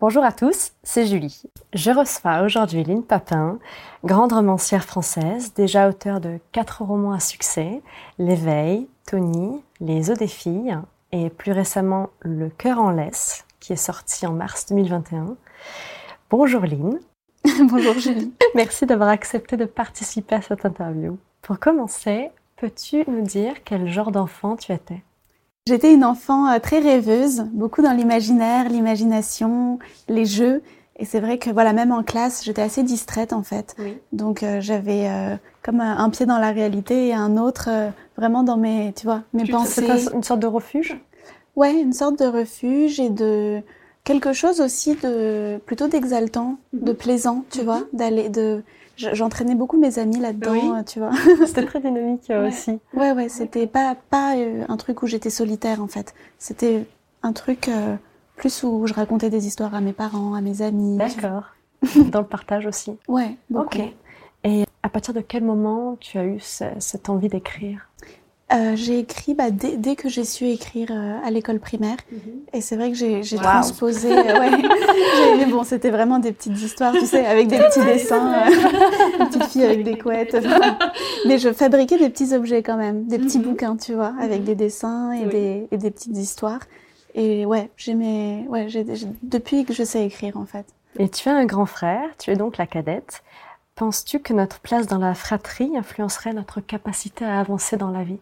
Bonjour à tous, c'est Julie. Je reçois aujourd'hui Lynne Papin, grande romancière française, déjà auteure de quatre romans à succès, L'éveil, Tony, Les eaux des filles et plus récemment Le cœur en laisse, qui est sorti en mars 2021. Bonjour Lynne. Bonjour Julie. Merci d'avoir accepté de participer à cette interview. Pour commencer, peux-tu nous dire quel genre d'enfant tu étais? J'étais une enfant euh, très rêveuse, beaucoup dans l'imaginaire, l'imagination, les jeux. Et c'est vrai que voilà, même en classe, j'étais assez distraite en fait. Donc euh, j'avais euh, comme un pied dans la réalité et un autre vraiment dans mes, tu vois, mes pensées. C'était une sorte de refuge? Ouais, une sorte de refuge et de quelque chose aussi de plutôt d'exaltant, de mhm. plaisant, tu vois, mhm. d'aller de J'entraînais beaucoup mes amis là-dedans, euh, tu vois. C'était très dynamique euh, aussi. Ouais, ouais, c'était pas, pas euh, un truc où j'étais solitaire en fait. C'était un truc plus où je racontais des histoires à mes parents, à mes amis. D'accord. Dans le partage aussi. Ouais, beaucoup. Ok. Et à partir de quel moment tu as eu cette envie d'écrire? Euh, j'ai écrit bah, dès, dès, que j'ai su écrire euh, à l'école primaire. Mhm. Et c'est vrai que j'ai transposé. Euh, ouais. bon, c'était vraiment des petites histoires, tu sais, avec des petits dessins, une petite fille avec des couettes. Mais je fabriquais des petits objets quand même, des petits mhm. bouquins, tu vois, avec mhm. des dessins et, des, et des petites histoires. Et ouais, j'aimais. Ouais, depuis que je sais écrire en fait. Et tu as un grand frère, tu es donc la cadette. Penses-tu que notre place dans la fratrie influencerait notre capacité à avancer dans la vie?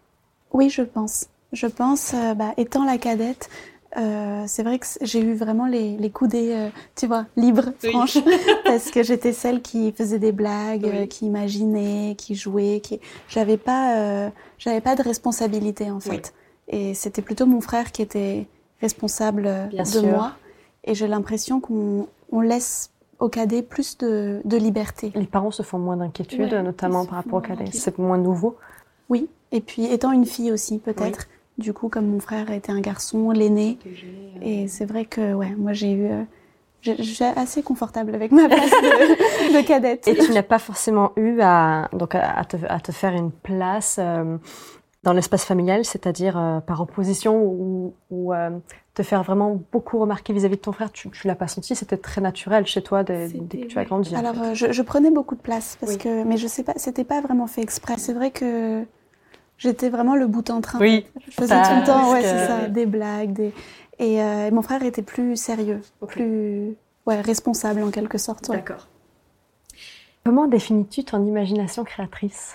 Oui, je pense. Je pense, euh, bah, étant la cadette, euh, c'est vrai que j'ai eu vraiment les, les coudées, euh, tu vois, libres, franches, parce que j'étais celle qui faisait des blagues, qui imaginait, qui jouait, qui j'avais pas, j'avais pas de responsabilité en fait. Et c'était plutôt mon frère qui était responsable de moi. Et j'ai l'impression qu'on on laisse au cadet plus de, de, liberté. Les parents se font moins d'inquiétude, notamment par rapport au cadet. C'est moins nouveau. Oui, et puis étant une fille aussi peut-être. Du coup, comme mon frère était un garçon, l'aîné. Et c'est vrai que ouais, moi j'ai eu... Euh, je, suis assez confortable avec ma place de, cadette. Et tu n'as pas forcément eu à, donc à, te, à te faire une place euh, dans l'espace familial, c'est-à-dire euh, par opposition ou, ou te faire vraiment beaucoup remarquer vis-à-vis de ton frère? Tu, tu l'as pas senti, c'était très naturel chez toi dès, que tu as grandi. Alors je, je, prenais beaucoup de place parce que, mais je sais pas, c'était pas vraiment fait exprès. C'est vrai que J'étais vraiment le bout en train. Oui. Je faisais tout le temps, ouais, c'est ça, des blagues, des... Et, euh, mon frère était plus sérieux, plus ouais, responsable en quelque sorte. D'accord. Comment définis-tu ton imagination créatrice?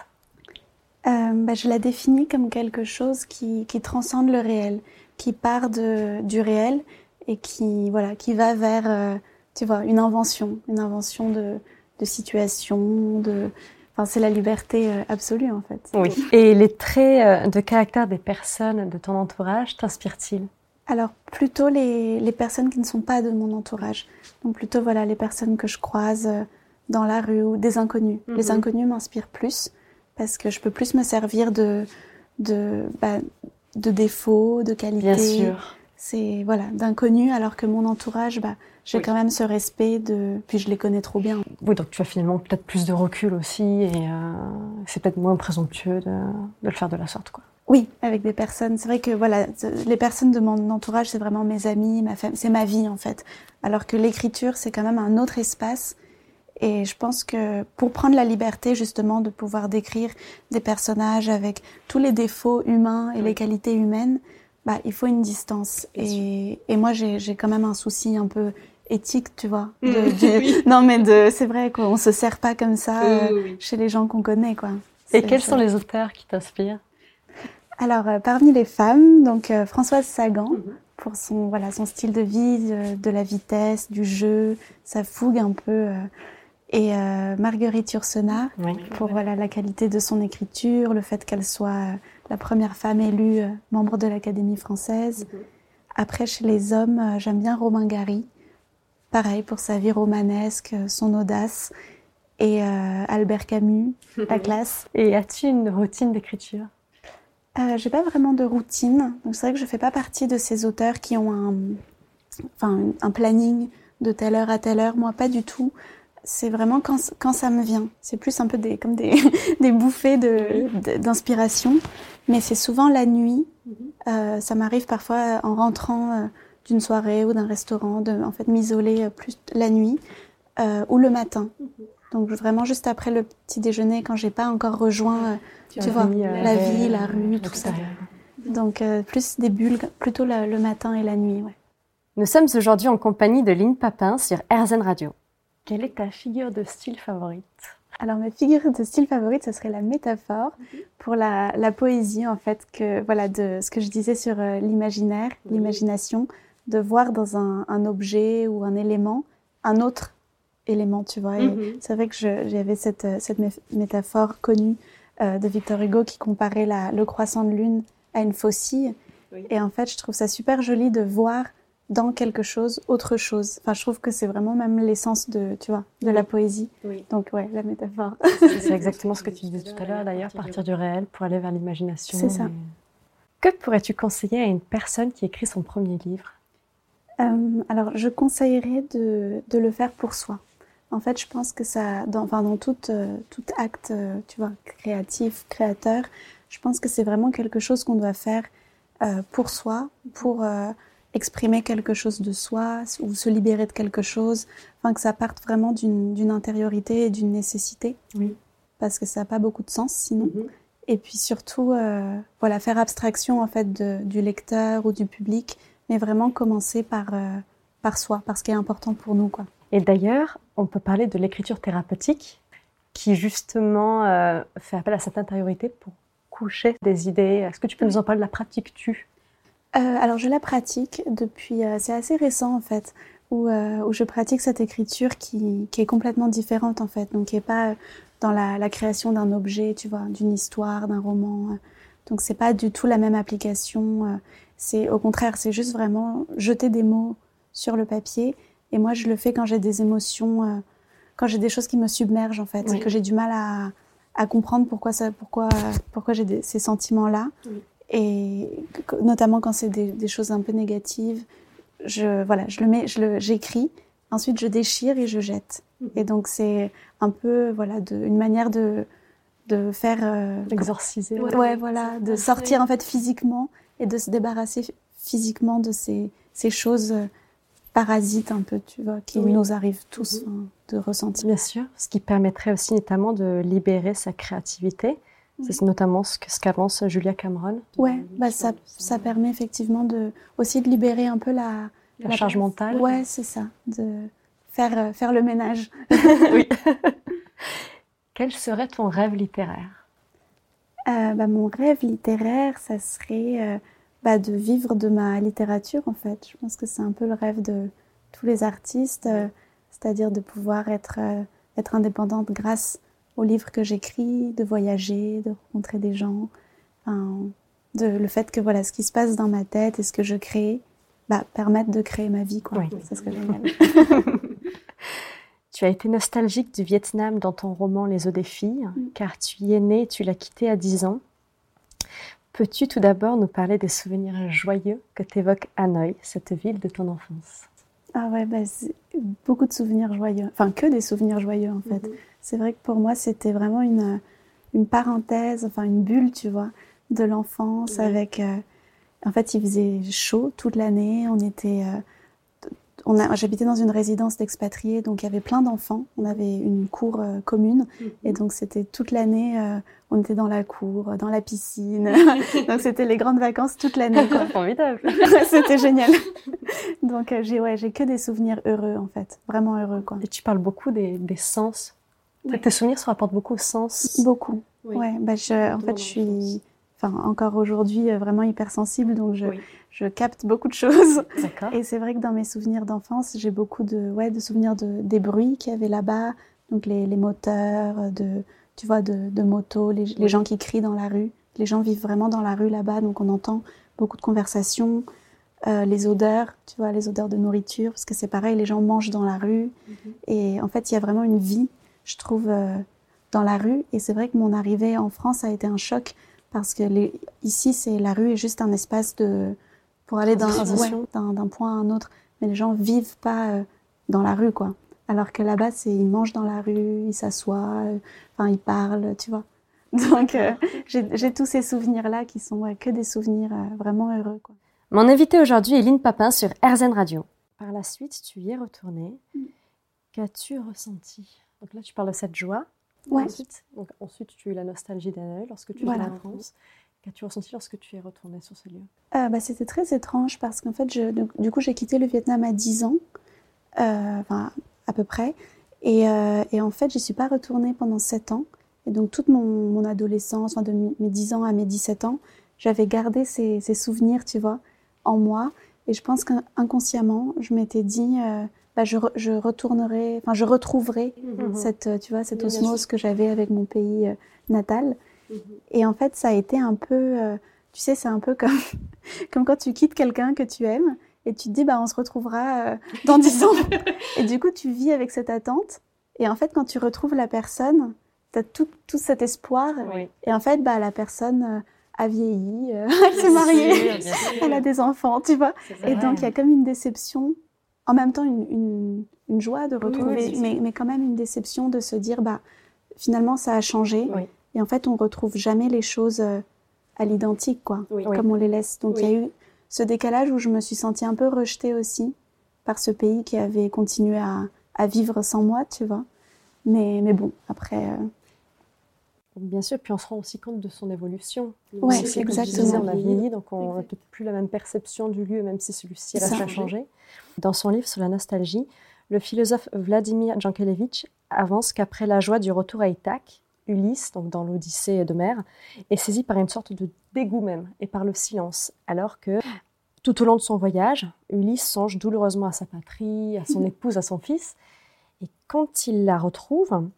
Euh, bah, Je la définis comme quelque chose qui, qui transcende le réel, qui part de, du réel et qui, voilà, qui va vers, euh, tu vois, une invention, une invention de, de situation, de, Enfin, c'est la liberté euh, absolue en fait. Oui. Et les traits euh, de caractère des personnes de ton entourage t'inspirent-ils? Alors plutôt les, les, personnes qui ne sont pas de mon entourage. Donc plutôt voilà les personnes que je croise euh, dans la rue ou des inconnus. Les mhm. inconnus m'inspirent plus parce que je peux plus me servir de de, bah, de défauts, de qualités. Bien sûr. C'est voilà d'inconnus alors que mon entourage bah j'ai quand même ce respect de. Puis je les connais trop bien. Oui, donc tu as finalement peut-être plus de recul aussi et euh, c'est peut-être moins présomptueux de, de, le faire de la sorte, quoi. Oui, avec des personnes. C'est vrai que voilà, les personnes de mon entourage, c'est vraiment mes amis, ma famille, c'est ma vie en fait. Alors que l'écriture, c'est quand même un autre espace. Et je pense que pour prendre la liberté justement de pouvoir décrire des personnages avec tous les défauts humains et les qualités humaines, bah, il faut une distance. Et, et, moi, j'ai quand même un souci un peu éthique, tu vois. De, mm. Non, mais de, c'est vrai qu'on se sert pas comme ça euh, chez les gens qu'on connaît, quoi. Et quels sont les auteurs qui t'inspirent? Alors, euh, parmi les femmes, donc euh, Françoise Sagan, mhm. pour son voilà son style de vie, de, la vitesse, du jeu, sa fougue un peu. et Marguerite Yourcenar, pour voilà la qualité de son écriture, le fait qu'elle soit la première femme élue membre de l'Académie française. Mhm. Après, chez les hommes, j'aime bien Romain Gary, Pareil pour sa vie romanesque, son audace. Et euh, Albert Camus, la classe. Et as-tu une routine d'écriture? Euh, J'ai pas vraiment de routine. Donc c'est vrai que je fais pas partie de ces auteurs qui ont un, enfin, un planning de telle heure à telle heure. Moi, pas du tout. C'est vraiment quand, quand ça me vient. C'est plus un peu des, comme des, des bouffées d'inspiration. De, Mais c'est souvent la nuit. Mhm. Euh, ça m'arrive parfois en rentrant euh, d'une soirée ou d'un restaurant, de en fait m'isoler plus la nuit ou le matin. Donc vraiment juste après le petit déjeuner, quand j'ai pas encore rejoint, tu, vois, la vie, la rue, tout ça. Donc plus des bulles, plutôt le matin et la nuit. Ouais. Nous sommes aujourd'hui en compagnie de Lynn Papin sur RZN Radio. Quelle est ta figure de style favorite? Alors ma figure de style favorite, ce serait la métaphore mhm. pour la, poésie en fait que voilà de ce que je disais sur euh, l'imaginaire, l'imagination, de voir dans un, objet ou un élément un autre élément, tu vois. Mhm. C'est vrai que j'avais cette, cette métaphore connue euh, de Victor Hugo qui comparait la, le croissant de lune à une faucille. Et en fait, je trouve ça super joli de voir dans quelque chose, autre chose. Enfin, je trouve que c'est vraiment même l'essence de, tu vois, de la poésie. Donc, ouais, la métaphore. C'est exactement ce que tu disais tout à l'heure, d'ailleurs, partir du réel pour aller vers l'imagination. C'est ça. Que pourrais-tu conseiller à une personne qui écrit son premier livre? Euh, Alors, je conseillerais de, de, le faire pour soi. En fait, je pense que ça, dans, enfin, dans tout, euh, tout acte, euh, tu vois, créatif, créateur, je pense que c'est vraiment quelque chose qu'on doit faire pour soi, pour exprimer quelque chose de soi ou se libérer de quelque chose, enfin que ça parte vraiment d'une intériorité et d'une nécessité. Oui. Parce que ça n'a pas beaucoup de sens sinon. Mhm. Et puis surtout, euh, voilà, faire abstraction en fait de, du lecteur ou du public, mais vraiment commencer par, euh, par soi, parce ce qui est important pour nous. Quoi. Et d'ailleurs, on peut parler de l'écriture thérapeutique qui justement euh, fait appel à cette intériorité pour coucher des idées. Est-ce que tu peux nous en parler de la pratique tu euh, alors je la pratique depuis, euh, c'est assez récent en fait, où, euh, où, je pratique cette écriture qui, qui, est complètement différente en fait, donc qui est pas dans la, la création d'un objet, tu vois, d'une histoire, d'un roman. Donc c'est pas du tout la même application. C'est au contraire, c'est juste vraiment jeter des mots sur le papier. Et moi je le fais quand j'ai des émotions, quand j'ai des choses qui me submergent en fait, que j'ai du mal à, à comprendre pourquoi ça, pourquoi, pourquoi j'ai ces sentiments là. Oui. Et notamment quand c'est des, choses un peu négatives, je, voilà, je le mets, je j'écris, ensuite je déchire et je jette. Mhm. Et donc c'est un peu, voilà, de, une manière de, de faire. Euh, Exorciser. Ouais, voilà, de sortir en fait physiquement et de se débarrasser physiquement de ces, ces choses euh, parasites un peu, tu vois, qui nous arrivent tous mhm. de ressentir. Bien sûr, ce qui permettrait aussi notamment de libérer sa créativité c'est notamment ce qu'avance Julia Cameron. Ouais, bah ça, ça permet effectivement de, aussi de libérer un peu la, la, charge mentale. Ouais, c'est ça, de faire, euh, faire le ménage. oui. Quel serait ton rêve littéraire? Euh, bah, Mon rêve littéraire, ça serait euh, bah, de vivre de ma littérature, en fait. Je pense que c'est un peu le rêve de tous les artistes, c'est-à-dire de pouvoir être, être indépendante grâce aux livres que j'écris, de voyager, de rencontrer des gens, de, le fait que voilà, ce qui se passe dans ma tête et ce que je crée, bah, permettent de créer ma vie. Quoi. Oui. C'est ce que tu as été nostalgique du Vietnam dans ton roman Les eaux des filles, mm. car tu y es née et tu l'as quitté à 10 ans. Peux-tu tout d'abord nous parler des souvenirs joyeux que t'évoque Hanoï, cette ville de ton enfance? Ah ouais, bah, beaucoup de souvenirs joyeux. Enfin, que des souvenirs joyeux en fait. Mm-hmm. C'est vrai que pour moi, c'était vraiment une, une parenthèse, enfin une bulle, tu vois, de l'enfance avec. Euh, en fait, il faisait chaud toute l'année. On était. Euh, on a, j'habitais dans une résidence d'expatriés, donc il y avait plein d'enfants. On avait une cour euh, commune, mhm. et donc c'était toute l'année. on était dans la cour, dans la piscine. donc c'était les grandes vacances toute l'année. Formidable. c'était génial. donc j'ai ouais, j'ai que des souvenirs heureux en fait, vraiment heureux quoi. Et tu parles beaucoup des, des sens tes souvenirs se rapportent beaucoup au sens Beaucoup. Ouais, bah je, en fait, je suis enfin, encore aujourd'hui euh, vraiment hypersensible, donc je, je capte beaucoup de choses. Et c'est vrai que dans mes souvenirs d'enfance, j'ai beaucoup de, ouais, de souvenirs de, des bruits qu'il y avait là-bas, donc les, les, moteurs, de, tu vois, de, de motos, les, les, gens qui crient dans la rue. Les gens vivent vraiment dans la rue là-bas, donc on entend beaucoup de conversations. Euh, les odeurs, tu vois, les odeurs de nourriture, parce que c'est pareil, les gens mangent dans la rue. Mhm. Et en fait, il y a vraiment une vie je trouve, euh, dans la rue. Et c'est vrai que mon arrivée en France a été un choc parce que les, ici, c'est la rue est juste un espace de pour aller d'un d'un point à un autre. Mais les gens vivent pas euh, dans la rue, quoi. Alors que là-bas, c'est ils mangent dans la rue, ils s'assoient, euh, enfin ils parlent, tu vois. Donc j'ai tous ces souvenirs là qui sont ouais, que des souvenirs vraiment heureux, quoi. Mon invité aujourd'hui est Lynn Papin sur RZN Radio. Par la suite, tu y es retournée. Mm. Qu'as-tu ressenti? Donc là, tu parles de cette joie. Ouais. Ensuite, donc, ensuite, tu as eu la nostalgie d'Hanoï lorsque tu Voilà. es en France. Qu'as-tu ressenti lorsque tu es retournée sur ce lieu? Euh, bah, C'était très étrange parce qu'en fait, je, du, du coup, j'ai quitté le Vietnam à 10 ans, euh, enfin, à peu près. Et, euh, et en fait, j'y suis pas retournée pendant 7 ans. Et donc, toute mon, mon adolescence, enfin, de mes 10 ans à mes 17 ans, j'avais gardé ces, ces souvenirs, tu vois, en moi. Et je pense qu'inconsciemment, je m'étais dit, bah, je, re- je retournerai, enfin, je retrouverai Mhm. cette, tu vois, cette osmose que j'avais avec mon pays euh, natal. Mhm. Et en fait, ça a été un peu, euh, tu sais, c'est un peu comme, comme quand tu quittes quelqu'un que tu aimes et tu te dis, bah, on se retrouvera euh, dans 10 ans. et du coup, tu vis avec cette attente. Et en fait, quand tu retrouves la personne, tu as tout, tout cet espoir. Oui. Et en fait, bah, la personne a vieilli, elle s'est mariée, elle a des enfants, tu vois. Et donc, il y a comme une déception, en même temps une, une, une joie de oui, retrouver, mais, mais quand même une déception de se dire, bah, finalement, ça a changé. Oui. Et en fait, on retrouve jamais les choses euh, à l'identique, quoi, Oui. comme on les laisse. Donc, il y a Oui. eu ce décalage où je me suis sentie un peu rejetée aussi par ce pays qui avait continué à, à vivre sans moi, tu vois. Mais, mais bon, après, euh, Bien sûr, puis on se rend aussi compte de son évolution. Tu exactement. disais, on a vieilli, donc on n'a plus la même perception du lieu, même si celui-ci ça. inchangé. Dans son livre sur la nostalgie, le philosophe Vladimir Jankélévitch avance qu'après la joie du retour à Ithaque, Ulysse, donc dans l'Odyssée d'Homère, est saisi par une sorte de dégoût même et par le silence, alors que tout au long de son voyage, Ulysse songe douloureusement à sa patrie, à son épouse, à son fils, et quand il la retrouve,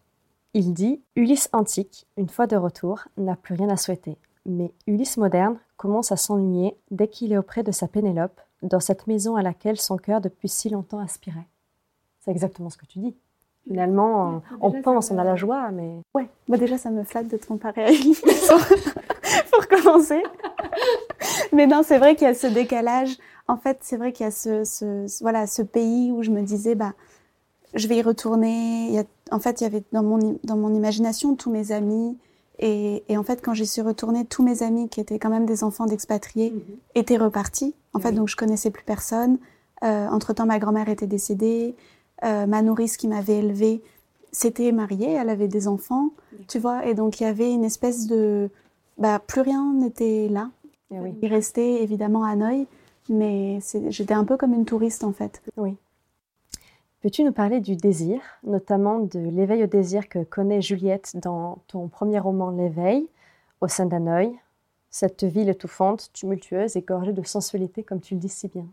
il dit Ulysse antique, une fois de retour, n'a plus rien à souhaiter. Mais Ulysse moderne commence à s'ennuyer dès qu'il est auprès de sa Pénélope, dans cette maison à laquelle son cœur depuis si longtemps aspirait. C'est exactement ce que tu dis. Finalement, on déjà, pense, on a la joie, mais ouais. Moi, déjà, ça me flatte de te comparer à Ulysse, pour commencer. Mais non, c'est vrai qu'il y a ce décalage. En fait, c'est vrai qu'il y a ce, voilà, ce pays où je me disais, bah, je vais y retourner. Il y a- en fait, il y avait dans mon, dans mon imagination tous mes amis. Et, et en fait, quand j'y suis retournée, tous mes amis qui étaient quand même des enfants d'expatriés étaient repartis. En fait, donc je connaissais plus personne. Euh, entre-temps, ma grand-mère était décédée. Euh, ma nourrice qui m'avait élevée s'était mariée, elle avait des enfants, tu vois. Et donc, il y avait une espèce de... Bah, plus rien n'était là. eh oui. Il restait évidemment à Hanoï, mais j'étais un peu comme une touriste, en fait. Oui. Peux-tu nous parler du désir, notamment de l'éveil au désir que connaît Juliette dans ton premier roman L'éveil, au sein d'Hanoï, cette ville étouffante, tumultueuse et gorgée de sensualité, comme tu le dis si bien.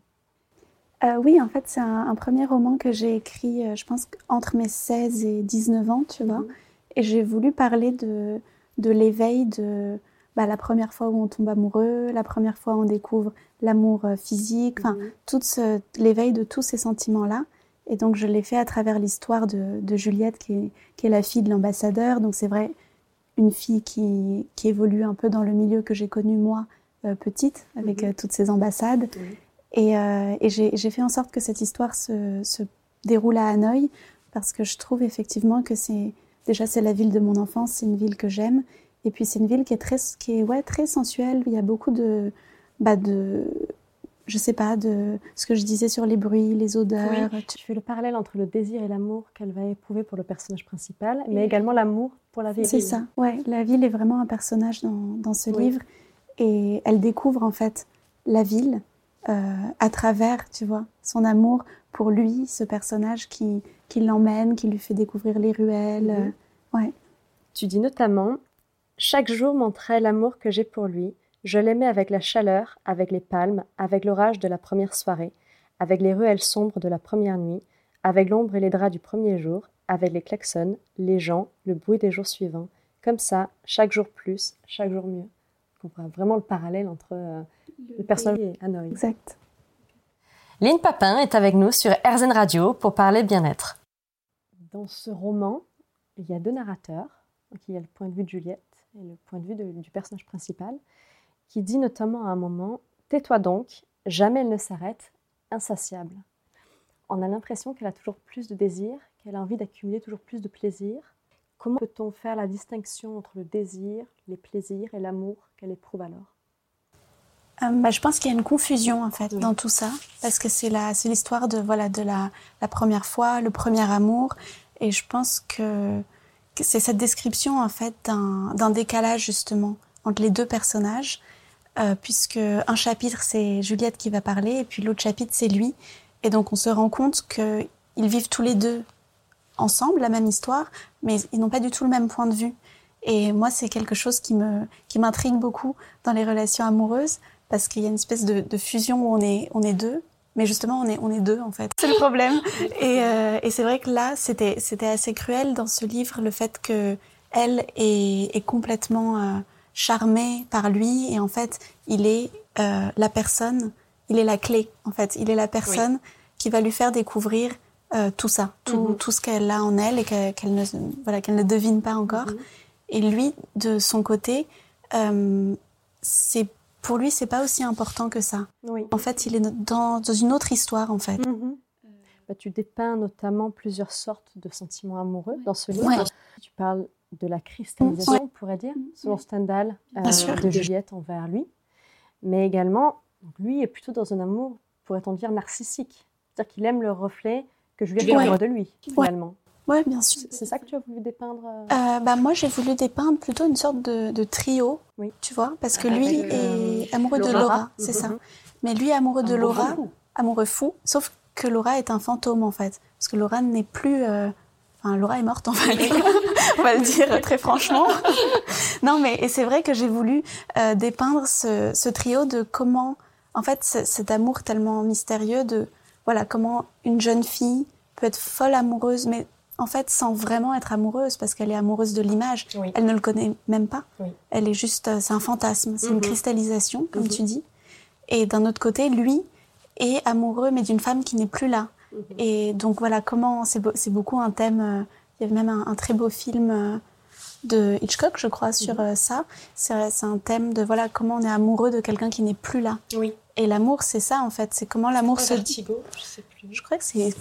Euh, oui, en fait, c'est un, un premier roman que j'ai écrit, euh, je pense, entre mes 16 et 19 ans, tu vois. Mhm. Et j'ai voulu parler de, de l'éveil de bah, la première fois où on tombe amoureux, la première fois où on découvre l'amour euh, physique, enfin, tout ce- l'éveil de tous ces sentiments-là. Et donc, je l'ai fait à travers l'histoire de, de Juliette, qui est, qui est la fille de l'ambassadeur. Donc, c'est vrai, une fille qui, qui évolue un peu dans le milieu que j'ai connu, moi, euh, petite, avec Mhm. euh, toutes ces ambassades. Et, euh, et j'ai j'ai fait en sorte que cette histoire se, se déroule à Hanoï, parce que je trouve effectivement que c'est. Déjà, c'est la ville de mon enfance, c'est une ville que j'aime. Et puis, c'est une ville qui est très, qui est, ouais, très sensuelle. Il y a beaucoup de. Bah, de je sais pas, de ce que je disais sur les bruits, les odeurs. tu- Tu fais le parallèle entre le désir et l'amour qu'elle va éprouver pour le personnage principal, mais également l'amour pour la vieille C'est ville. ça, ouais. La ville est vraiment un personnage dans, dans ce Oui. livre. Et elle découvre en fait la ville euh, à travers, tu vois, son amour pour lui, ce personnage qui, qui l'emmène, qui lui fait découvrir les ruelles. Mhm. euh, ouais. Tu dis notamment Chaque jour montrait l'amour que j'ai pour lui. Je l'aimais avec la chaleur, avec les palmes, avec l'orage de la première soirée, avec les ruelles sombres de la première nuit, avec l'ombre et les draps du premier jour, avec les klaxons, les gens, le bruit des jours suivants. Comme ça, chaque jour plus, chaque jour mieux. On voit vraiment le parallèle entre euh, le personnage et Hanoï. Exact. Lynn Papin est avec nous sur RZN Radio pour parler bien-être. Dans ce roman, il y a deux narrateurs. Donc, il y a le point de vue de Juliette et le point de vue de- du personnage principal, qui dit notamment à un moment Tais-toi donc, jamais elle ne s'arrête, insatiable. On a l'impression qu'elle a toujours plus de désir, qu'elle a envie d'accumuler toujours plus de plaisir. Comment peut-on faire la distinction entre le désir, les plaisirs et l'amour qu'elle éprouve alors? Euh, bah, je pense qu'il y a une confusion en fait dans tout ça parce que c'est l'histoire de voilà de la, la première fois, le premier amour et je pense que, que c'est cette description en fait d'un d'un décalage justement entre les deux personnages euh, puisque un chapitre c'est Juliette qui va parler et puis l'autre chapitre c'est lui et donc on se rend compte que ils vivent tous les deux ensemble la même histoire mais ils n'ont pas du tout le même point de vue et moi c'est quelque chose qui me qui m'intrigue beaucoup dans les relations amoureuses parce qu'il y a une espèce de, de, fusion où on est, on est deux, mais justement on est, on est deux en fait. C'est le problème. Et, euh, et c'est vrai que là, c'était, c'était assez cruel dans ce livre le fait que elle est, est complètement euh, charmée par lui et en fait il est euh, la personne, il est la clé en fait, il est la personne oui. qui va lui faire découvrir euh, tout ça, tout, mm -hmm. tout ce qu'elle a en elle et qu'elle, ne, voilà, qu'elle ne devine pas encore. Mm -hmm. Et lui, de son côté, euh, c'est pour lui, c'est pas aussi important que ça. Oui. En fait, il est dans, dans une autre histoire, en fait. Mm -hmm. bah, tu dépeins notamment plusieurs sortes de sentiments amoureux dans ce livre. Ouais. Tu parles de la cristallisation, ouais. on pourrait dire, selon Stendhal, euh, de Juliette envers lui. Mais également, lui est plutôt dans un amour, pourrait-on dire, narcissique. C'est-à-dire qu'il aime le reflet que Juliette ouais. de lui, finalement. Oui, bien sûr. C'est ça que tu as voulu dépeindre euh, bah, Moi, j'ai voulu dépeindre plutôt une sorte de, de trio, oui. tu vois, parce que lui Avec, est euh, amoureux Laura. de Laura, c'est mm -hmm. ça. Mais lui est amoureux de Laura, fou. amoureux fou, sauf que Laura est un fantôme, en fait. Parce que Laura n'est plus... Euh... Enfin, Laura est morte, en fait. On va le dire très franchement. non, mais et c'est vrai que j'ai voulu euh, dépeindre ce, ce, trio de comment... En fait, cet amour tellement mystérieux de... Voilà, comment une jeune fille peut être folle amoureuse, mais en fait, sans vraiment être amoureuse, parce qu'elle est amoureuse de l'image. Oui. Elle ne le connaît même pas. Oui. Elle est juste, euh, c'est un fantasme, c'est mm -hmm. une cristallisation, comme mm -hmm. tu dis. Et d'un autre côté, lui est amoureux, mais d'une femme qui n'est plus là. Et donc voilà, comment c'est be beaucoup un thème. Euh, il y avait même un, un, très beau film euh, de Hitchcock, je crois, sur Mhm. euh, ça. C'est un thème de voilà comment on est amoureux de quelqu'un qui n'est plus là. Oui. Et l'amour, c'est ça en fait. C'est comment l'amour se. Vertigo, je sais plus. Je crois que c'est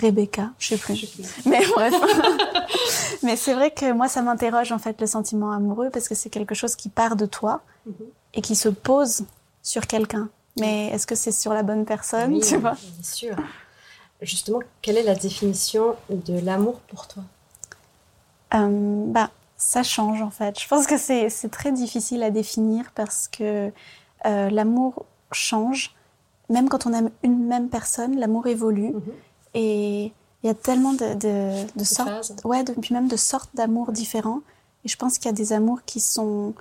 Rebecca, je sais plus. Je sais plus. Mais bref. Mais c'est vrai que moi, ça m'interroge en fait le sentiment amoureux parce que c'est quelque chose qui part de toi -hmm. et qui se pose sur quelqu'un. Mais est-ce que c'est sur la bonne personne, oui, tu vois? Bien sûr. Justement, quelle est la définition de l'amour pour toi euh, Bah, ça change en fait. Je pense que c'est très difficile à définir parce que euh, l'amour change. Même quand on aime une même personne, l'amour évolue. mm -hmm. Et il y a tellement de, de, de sortes, ouais, de, puis même de sortes d'amour différents. Et je pense qu'il y a des amours qui sont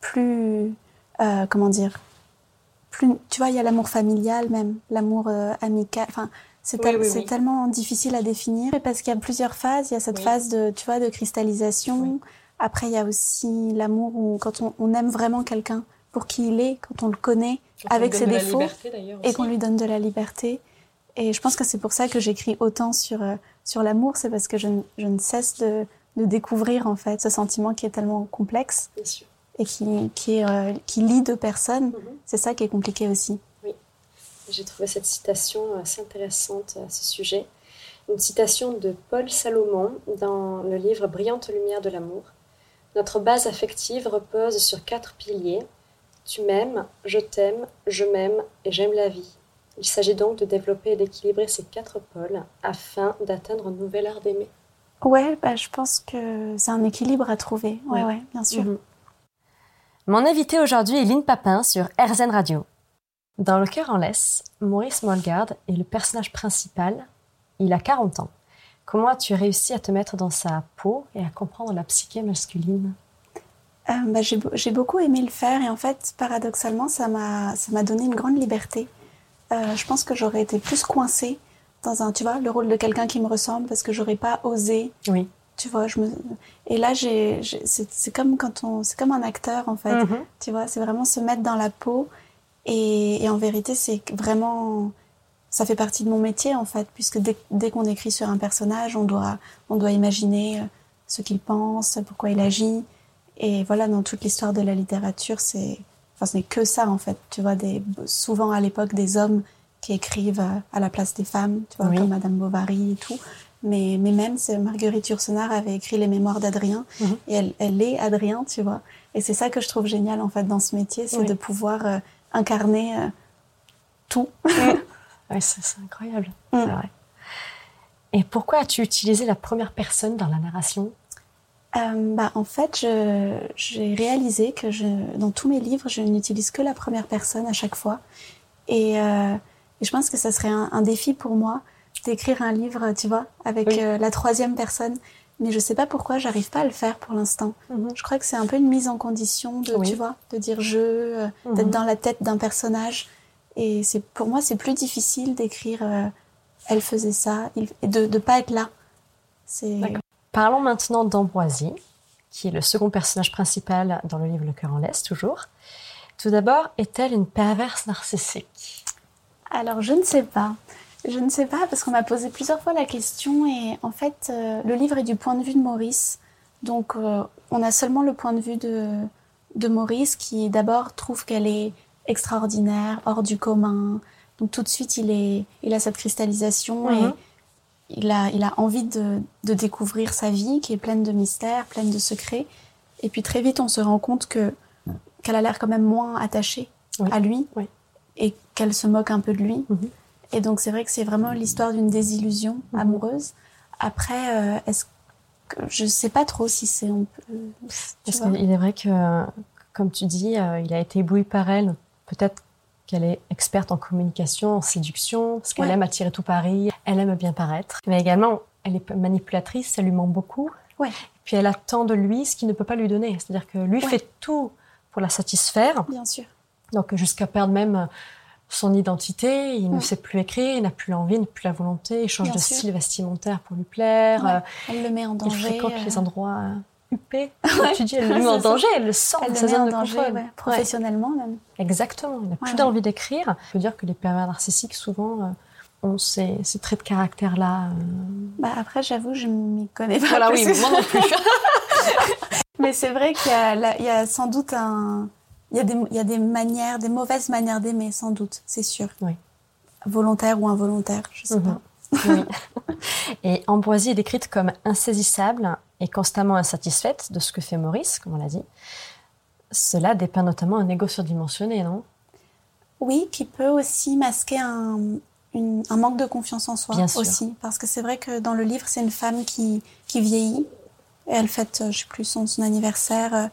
plus, euh, comment dire, plus, tu vois, il y a l'amour familial même, l'amour amical. Enfin, c'est oui, oui, oui. tellement difficile à définir parce qu'il y a plusieurs phases. Il y a cette phase de, tu vois, de cristallisation. Après, il y a aussi l'amour où quand on, on aime vraiment quelqu'un pour qui il est, quand on le connaît, quand avec ses défauts, liberté, et qu'on lui donne de la liberté. Et je pense que c'est pour ça que j'écris autant sur, euh, sur l'amour, c'est parce que je, je, ne cesse de, de, découvrir en fait ce sentiment qui est tellement complexe et qui, euh, qui lie deux personnes. Mm -hmm. C'est ça qui est compliqué aussi. J'ai trouvé cette citation assez intéressante à ce sujet. Une citation de Paul Salomon dans le livre Brillante lumière de l'amour. Notre base affective repose sur quatre piliers. Tu m'aimes, je t'aime, je m'aime et j'aime la vie. Il s'agit donc de développer et d'équilibrer ces quatre pôles afin d'atteindre un nouvel art d'aimer. Ouais, bah, je pense que c'est un équilibre à trouver. Ouais, ouais, bien sûr. Mm -hmm. Mon invité aujourd'hui est Lynn Papin sur RZN Radio. Dans Le cœur en laisse, Maurice Molgard est le personnage principal. Il a 40 ans. Comment as-tu réussi à te mettre dans sa peau et à comprendre la psyché masculine? Euh, bah, J'ai beaucoup aimé le faire et en fait, paradoxalement, ça m'a donné une grande liberté. Euh, je pense que j'aurais été plus coincée dans un, tu vois, le rôle de quelqu'un qui me ressemble parce que j'aurais pas osé. Oui. Tu vois, je me... Et là, c'est comme quand on, c'est comme un acteur en fait. Mm -hmm. Tu vois, c'est vraiment se mettre dans la peau. Et, et en vérité, c'est vraiment, ça fait partie de mon métier en fait, puisque dès, dès qu'on écrit sur un personnage, on doit, on doit imaginer ce qu'il pense, pourquoi il agit. Et voilà, dans toute l'histoire de la littérature, c'est, enfin, ce n'est que ça en fait. Tu vois, des, souvent à l'époque, des hommes qui écrivent à la place des femmes, tu vois, oui. comme Madame Bovary et tout. Mais, mais même, Marguerite Yourcenar avait écrit les mémoires d'Adrien, mm -hmm. et elle, elle est Adrien, tu vois. Et c'est ça que je trouve génial, en fait, dans ce métier, c'est oui. de pouvoir euh, incarner tout. ouais, c'est incroyable, c'est vrai. Et pourquoi as-tu utilisé la première personne dans la narration? Euh, bah, En fait, j'ai réalisé que je, dans tous mes livres, je n'utilise que la première personne à chaque fois. Et, euh, je pense que ça serait un, défi pour moi d'écrire un livre, tu vois, avec euh, la troisième personne. Mais je sais pas pourquoi j'arrive pas à le faire pour l'instant. Mhm. Je crois que c'est un peu une mise en condition de, tu vois, de dire je, d'être mhm. dans la tête d'un personnage. Et c'est pour moi, c'est plus difficile d'écrire elle faisait ça, et de ne pas être là. Parlons maintenant d'Ambroisie, qui est le second personnage principal dans le livre Le cœur en laisse, toujours. Tout d'abord, est-elle une perverse narcissique? Alors, je ne sais pas. Je ne sais pas parce qu'on m'a posé plusieurs fois la question et en fait, euh, le livre est du point de vue de Maurice. Donc, euh, on a seulement le point de vue de, de Maurice qui d'abord trouve qu'elle est extraordinaire, hors du commun, donc tout de suite, il, est, il a cette cristallisation et mhm. il a, il a envie de, de, découvrir sa vie qui est pleine de mystères, pleine de secrets. Et puis très vite, on se rend compte que qu'elle a l'air quand même moins attachée à lui et qu'elle se moque un peu de lui. Mhm. Et donc c'est vrai que c'est vraiment l'histoire d'une désillusion mhm. amoureuse. Après, euh, est-ce que je sais pas trop si c'est on Parce qu'il est vrai que, comme tu dis, euh, il a été ébloui par elle. Peut-être qu'elle est experte en communication, en séduction, parce qu'elle aime attirer tout Paris, elle aime bien paraître. Mais également, elle est manipulatrice, ça lui ment beaucoup. Ouais. Puis elle attend de lui ce qu'il ne peut pas lui donner. C'est-à-dire que lui fait tout pour la satisfaire. Bien sûr. Donc jusqu'à perdre même son identité, il ne sait plus écrire, il n'a plus l'envie, il n'a plus la volonté, il change de style vestimentaire pour lui plaire. Elle le met en danger. Il fréquente les euh. endroits huppé. tu dis, elle le met en danger, elle le sent elle le met en danger, professionnellement même. Exactement, il n'a plus d'envie d'écrire. Je veux dire que les pervers narcissiques, souvent, euh, ont ces, traits de caractère-là. Euh. Bah après, j'avoue, je m'y connais pas. Voilà, oui, moi non plus. mais c'est vrai qu'il y, y, a sans doute un... Il y, a des, il y a des manières, des mauvaises manières d'aimer, sans doute, c'est sûr. Oui. Volontaire ou involontaire, je sais mhm. pas. Oui. Et Ambroisie est décrite comme insaisissable et constamment insatisfaite de ce que fait Maurice, comme on l'a dit. Cela dépeint notamment un ego surdimensionné, non? Oui, qui peut aussi masquer un, manque de confiance en soi Bien aussi. Parce que c'est vrai que dans le livre, c'est une femme qui, qui vieillit. elle fête, je sais plus, son, son anniversaire euh,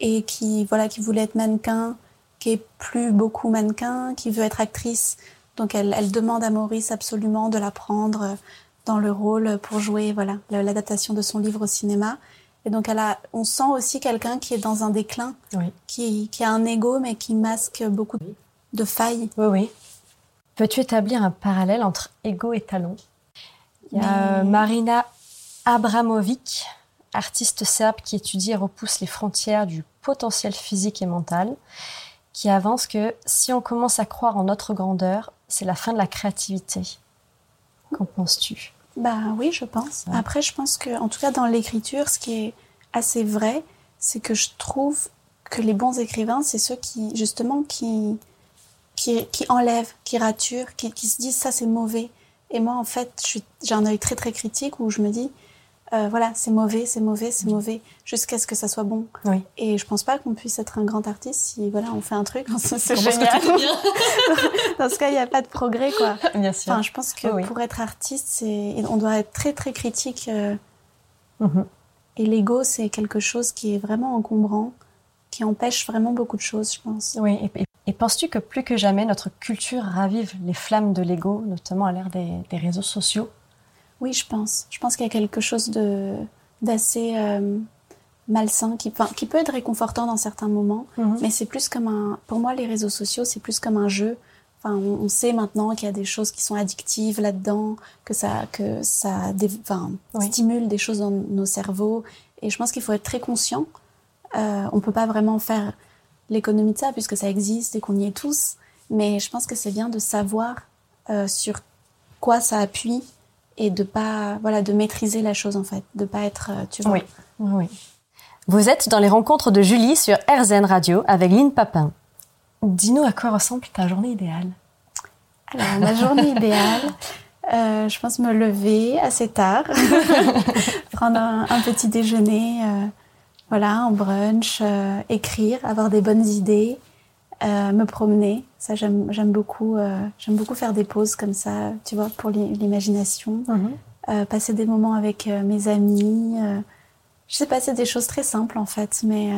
et qui, voilà, qui voulait être mannequin, qui est plus beaucoup mannequin, qui veut être actrice donc elle, demande à Maurice absolument de la prendre dans le rôle pour jouer voilà l'adaptation de son livre au cinéma. Et donc elle a, on sent aussi quelqu'un qui est dans un déclin, qui, a un ego mais qui masque beaucoup de failles. Oui, oui. Peux-tu établir un parallèle entre ego et talent? Il y a Marina Abramovic, artiste serbe qui étudie et repousse les frontières du potentiel physique et mental, qui avance que si on commence à croire en notre grandeur, c'est la fin de la créativité. Qu'en penses-tu? Bah oui, je pense. Après, je pense que, en tout cas, dans l'écriture, ce qui est assez vrai, c'est que je trouve que les bons écrivains, c'est ceux qui, justement, qui, qui, qui enlèvent, qui raturent, qui, qui se disent ça c'est mauvais. Et moi, en fait, j'ai un œil très très critique où je me dis, euh, voilà, c'est mauvais, c'est mauvais, c'est mauvais, jusqu'à ce que ça soit bon. Oui. Et je pense pas qu'on puisse être un grand artiste si voilà, on fait un truc, c'est génial. Dans ce cas, il n'y a pas de progrès, quoi. Bien sûr. Enfin, je pense que pour être artiste, on doit être très très critique. Euh. Mm-hmm. Et l'ego, c'est quelque chose qui est vraiment encombrant, qui empêche vraiment beaucoup de choses, je pense. Oui. Et, penses-tu que plus que jamais notre culture ravive les flammes de l'ego, notamment à l'ère des réseaux sociaux? Oui, je pense. Je pense qu'il y a quelque chose de d'assez euh, malsain qui, qui peut être réconfortant dans certains moments, mhm. mais c'est plus comme un. Pour moi, les réseaux sociaux, c'est plus comme un jeu. Enfin, on, sait maintenant qu'il y a des choses qui sont addictives là-dedans, que ça, que ça enfin, stimule des choses dans nos cerveaux. Et je pense qu'il faut être très conscient. Euh, on peut pas vraiment faire l'économie de ça puisque ça existe et qu'on y est tous. Mais je pense que c'est bien de savoir euh, sur quoi ça appuie et de pas voilà de maîtriser la chose en fait, de pas être euh, tu vois. Oui. oui. Vous êtes dans les rencontres de Julie sur RZN Radio avec Lynn Papin. Dis-nous à quoi ressemble ta journée idéale. Alors ma journée idéale, euh, je pense me lever assez tard, prendre un, petit déjeuner, euh, voilà, en brunch, écrire, avoir des bonnes idées, Euh, me promener, ça j'aime beaucoup. euh, j'aime beaucoup faire des pauses comme ça, tu vois, pour l'i- l'imagination. Mhm. Euh, passer des moments avec mes amis. je sais pas, c'est des choses très simples en fait, mais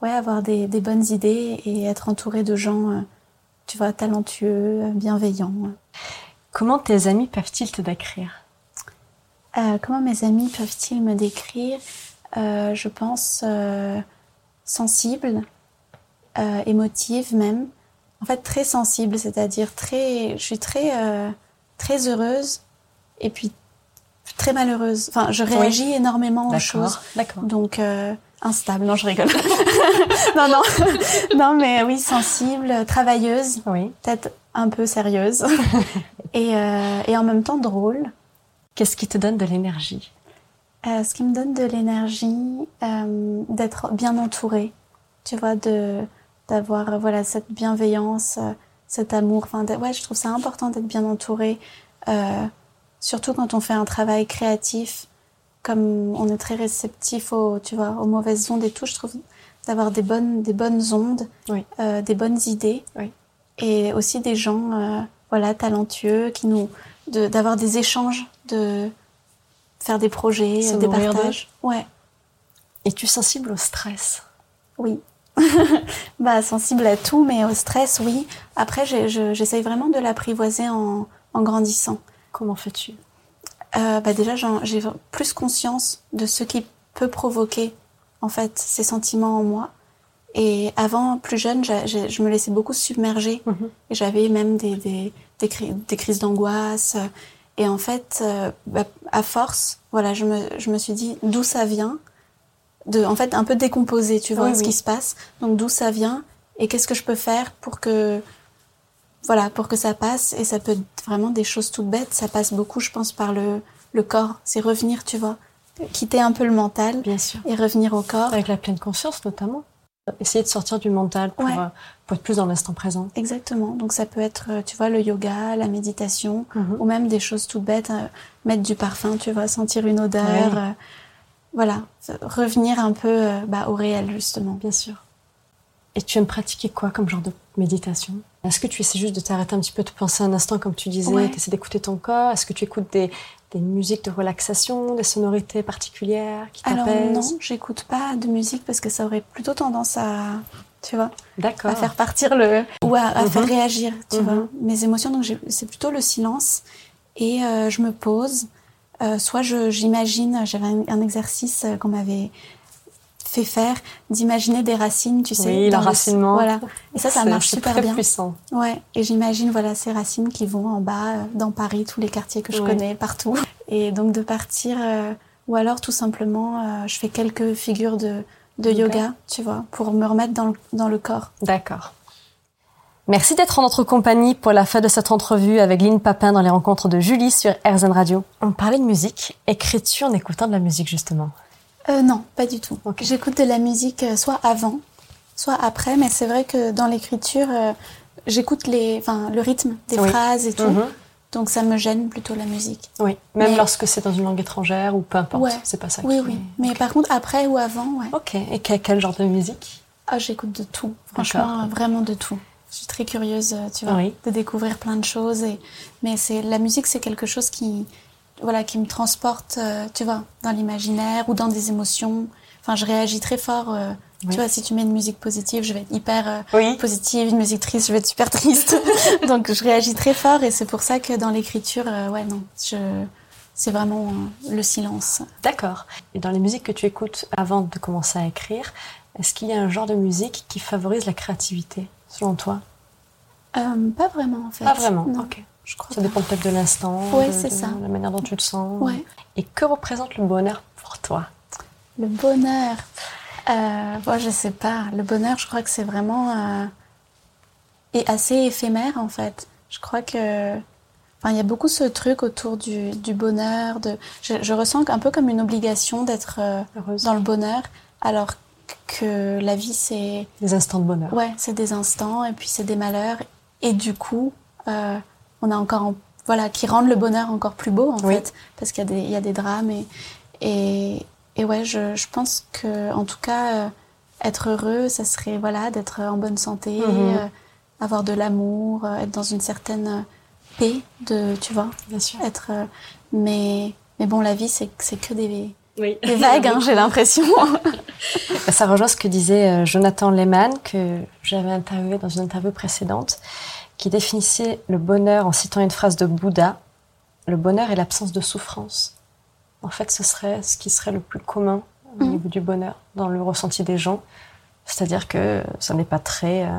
ouais, avoir des, des bonnes idées et être entouré de gens, tu vois, talentueux, bienveillants. Comment tes amis peuvent-ils te décrire? Comment mes amis peuvent-ils me décrire? Je pense sensible, euh, émotive même. En fait, très sensible, c'est-à-dire très, je suis très, euh, très heureuse et puis très malheureuse. Enfin, je réagis énormément aux choses. D'accord. Donc euh, instable, non je rigole. non non non mais oui sensible, travailleuse, Oui. peut-être un peu sérieuse et, et en même temps drôle. Qu'est-ce qui te donne de l'énergie? Ce qui me donne de l'énergie, d'être bien entourée, tu vois, de d'avoir euh, voilà cette bienveillance, euh, cet amour. Enfin de- ouais, je trouve ça important d'être bien entourée, euh, surtout quand on fait un travail créatif, comme on est très réceptif aux tu vois aux mauvaises ondes et tout. Je trouve d'avoir des bonnes des bonnes ondes, Oui. euh, des bonnes idées, Oui. et aussi des gens euh, voilà talentueux qui nous de- d'avoir des échanges de faire des projets, des partages. Ouais, Es-tu sensible au stress oui. bah, sensible à tout, mais au stress, oui. Après, j'essaye vraiment de l'apprivoiser en, en grandissant. Comment fais-tu? Euh, bah, déjà, j'ai plus conscience de ce qui peut provoquer, en fait, ces sentiments en moi. Et avant, plus jeune, je me laissais beaucoup submerger. Mhm. Et j'avais même des, des, des, cri- des crises d'angoisse. Et en fait, euh, bah, à force, voilà, je me, je me suis dit d'où ça vient? De, en fait, un peu décomposer, tu vois, Oui, ce oui. qui se passe. Donc, d'où ça vient et qu'est-ce que je peux faire pour que, voilà, pour que ça passe. Et ça peut être vraiment des choses toutes bêtes. Ça passe beaucoup, je pense, par le, le corps. C'est revenir, tu vois, quitter un peu le mental Bien sûr. et revenir au corps. Avec la pleine conscience notamment. Essayer de sortir du mental pour, Ouais. euh, pour être plus dans l'instant présent. Exactement. Donc, ça peut être, euh, tu vois, le yoga, la méditation. Mhm. ou même des choses toutes bêtes, euh, mettre du parfum, tu vois, sentir une odeur, Ouais. euh, voilà, revenir un peu euh, bah, au réel justement. Bien sûr. Et tu aimes pratiquer quoi comme genre de méditation? Est-ce que tu essaies juste de t'arrêter un petit peu, de penser un instant comme tu disais, Ouais. tu essaies d'écouter ton corps? Est-ce que tu écoutes des, des musiques de relaxation, des sonorités particulières qui Alors non, j'écoute pas de musique parce que ça aurait plutôt tendance à, tu vois, à faire partir le ou à, à Mhm. faire réagir, tu Mhm. vois, mes émotions. Donc c'est plutôt le silence et euh, je me pose. Euh, soit j'imagine, j'avais un, un exercice euh, qu'on m'avait fait faire d'imaginer des racines, tu sais. Oui, dans le- l'enracinement. Voilà. Et ça, ça marche super très bien. puissant. Ouais, et j'imagine voilà ces racines qui vont en bas euh, dans Paris, tous les quartiers que je connais partout. Et donc de partir, euh, ou alors tout simplement, je fais quelques figures de, de Yoga. yoga, tu vois, pour me remettre dans le, dans le corps. D'accord. Merci d'être en notre compagnie pour la fin de cette entrevue avec Lynn Papin dans les rencontres de Julie sur RZN Radio. On parlait de musique. Écris-tu en écoutant de la musique justement? Euh, non, pas du tout. J'écoute de la musique euh, soit avant, soit après, mais c'est vrai que dans l'écriture, euh, j'écoute les, enfin, le rythme des Oui. phrases et tout, Mhm. donc ça me gêne plutôt la musique. Oui, même Mais- lorsque c'est dans une langue étrangère ou peu importe, Ouais. c'est pas ça Oui, qui... oui. Mais par contre, après ou avant, ouais. Ok, et quel, genre de musique? Ah, j'écoute de tout. Franchement, vraiment de tout. Je suis très curieuse, euh, tu vois, Oui. de découvrir plein de choses. Et... Mais c'est la musique, c'est quelque chose qui, voilà, qui me transporte, euh, tu vois, dans l'imaginaire ou dans des émotions. Enfin, je réagis très fort. euh, Oui. Tu vois, si tu mets une musique positive, je vais être hyper euh, Oui. positive. Une musique triste, je vais être super triste. Donc, je réagis très fort. Et c'est pour ça que dans l'écriture, ouais, non, je... c'est vraiment le silence. D'accord. Et dans les musiques que tu écoutes avant de commencer à écrire, est-ce qu'il y a un genre de musique qui favorise la créativité, selon toi Euh, pas vraiment, en fait. Pas vraiment. Non, Ok. je crois Ça dépend peut-être de l'instant, Ouais, de- ça. la manière dont tu te sens. Ouais. Et que représente le bonheur pour toi Le bonheur. Euh, bon, je sais pas. Le bonheur, je crois que c'est vraiment euh, et assez éphémère en fait. Je crois que, enfin, il y a beaucoup ce truc autour du, du bonheur. De, je, je ressens un peu comme une obligation d'être euh, dans le bonheur, alors que la vie c'est, Des instants de bonheur. ouais, c'est des instants et puis c'est des malheurs et du coup, euh, on a encore, en- voilà, qui rendent le bonheur encore plus beau en Oui. fait, parce qu'il y a des, il y a des drames et et, et ouais, je, je pense que en tout cas, euh, être heureux, ça serait voilà d'être en bonne santé, Mhm. euh, avoir de l'amour, être dans une certaine paix, de tu vois, Bien sûr. être. mais mais bon, la vie c'est c'est que des, Oui. des vagues, hein, j'ai l'impression. Ça rejoint ce que disait euh, Jonathan Lehman, que j'avais interviewé dans une interview précédente, qui définissait le bonheur en citant une phrase de Bouddha. Le bonheur est l'absence de souffrance. En fait, ce serait ce qui serait le plus commun au Mhm. niveau du bonheur, dans le ressenti des gens. C'est-à-dire que ça n'est pas très euh,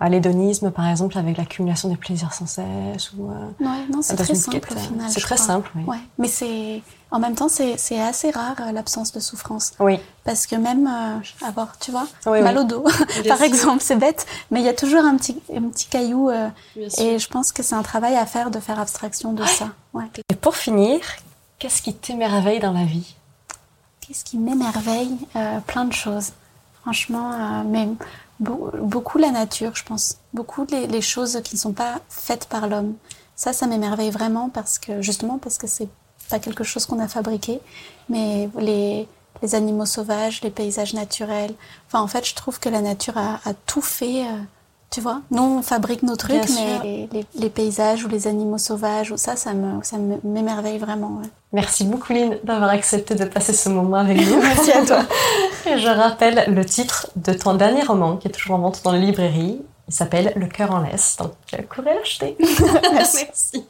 à l'hédonisme, par exemple, avec l'accumulation des plaisirs sans cesse. Ou, euh, Ouais, non, c'est très simple quête, au euh, final. C'est très crois. simple, oui. Ouais, mais c'est en même temps c'est assez rare euh, l'absence de souffrance Oui, parce que même euh, avoir, tu vois, oui, mal oui. au dos, par sûr. exemple, c'est bête, mais il y a toujours un petit un petit caillou euh, sûr. et je pense que c'est un travail à faire de faire abstraction de ça. Et pour finir, qu'est-ce qui t'émerveille dans la vie? Qu'est-ce qui m'émerveille? Plein de choses. Franchement, mais beaucoup la nature, je pense. Beaucoup les, les choses qui ne sont pas faites par l'homme. Ça, ça m'émerveille vraiment parce que, justement, parce que c'est pas quelque chose qu'on a fabriqué, mais les, les animaux sauvages, les paysages naturels. Enfin, en fait, je trouve que la nature a, a tout fait. euh, tu vois, nous on fabrique nos trucs, Bien mais les, les- les paysages ou les animaux sauvages ou ça, ça me, ça m'émerveille vraiment. ouais. Merci beaucoup Lynn d'avoir accepté de passer ce moment avec nous. Merci à toi. Et je rappelle le titre de ton dernier roman qui est toujours en vente dans les librairies. Il s'appelle Le cœur en laisse. Donc, courez l'acheter. Merci. Merci.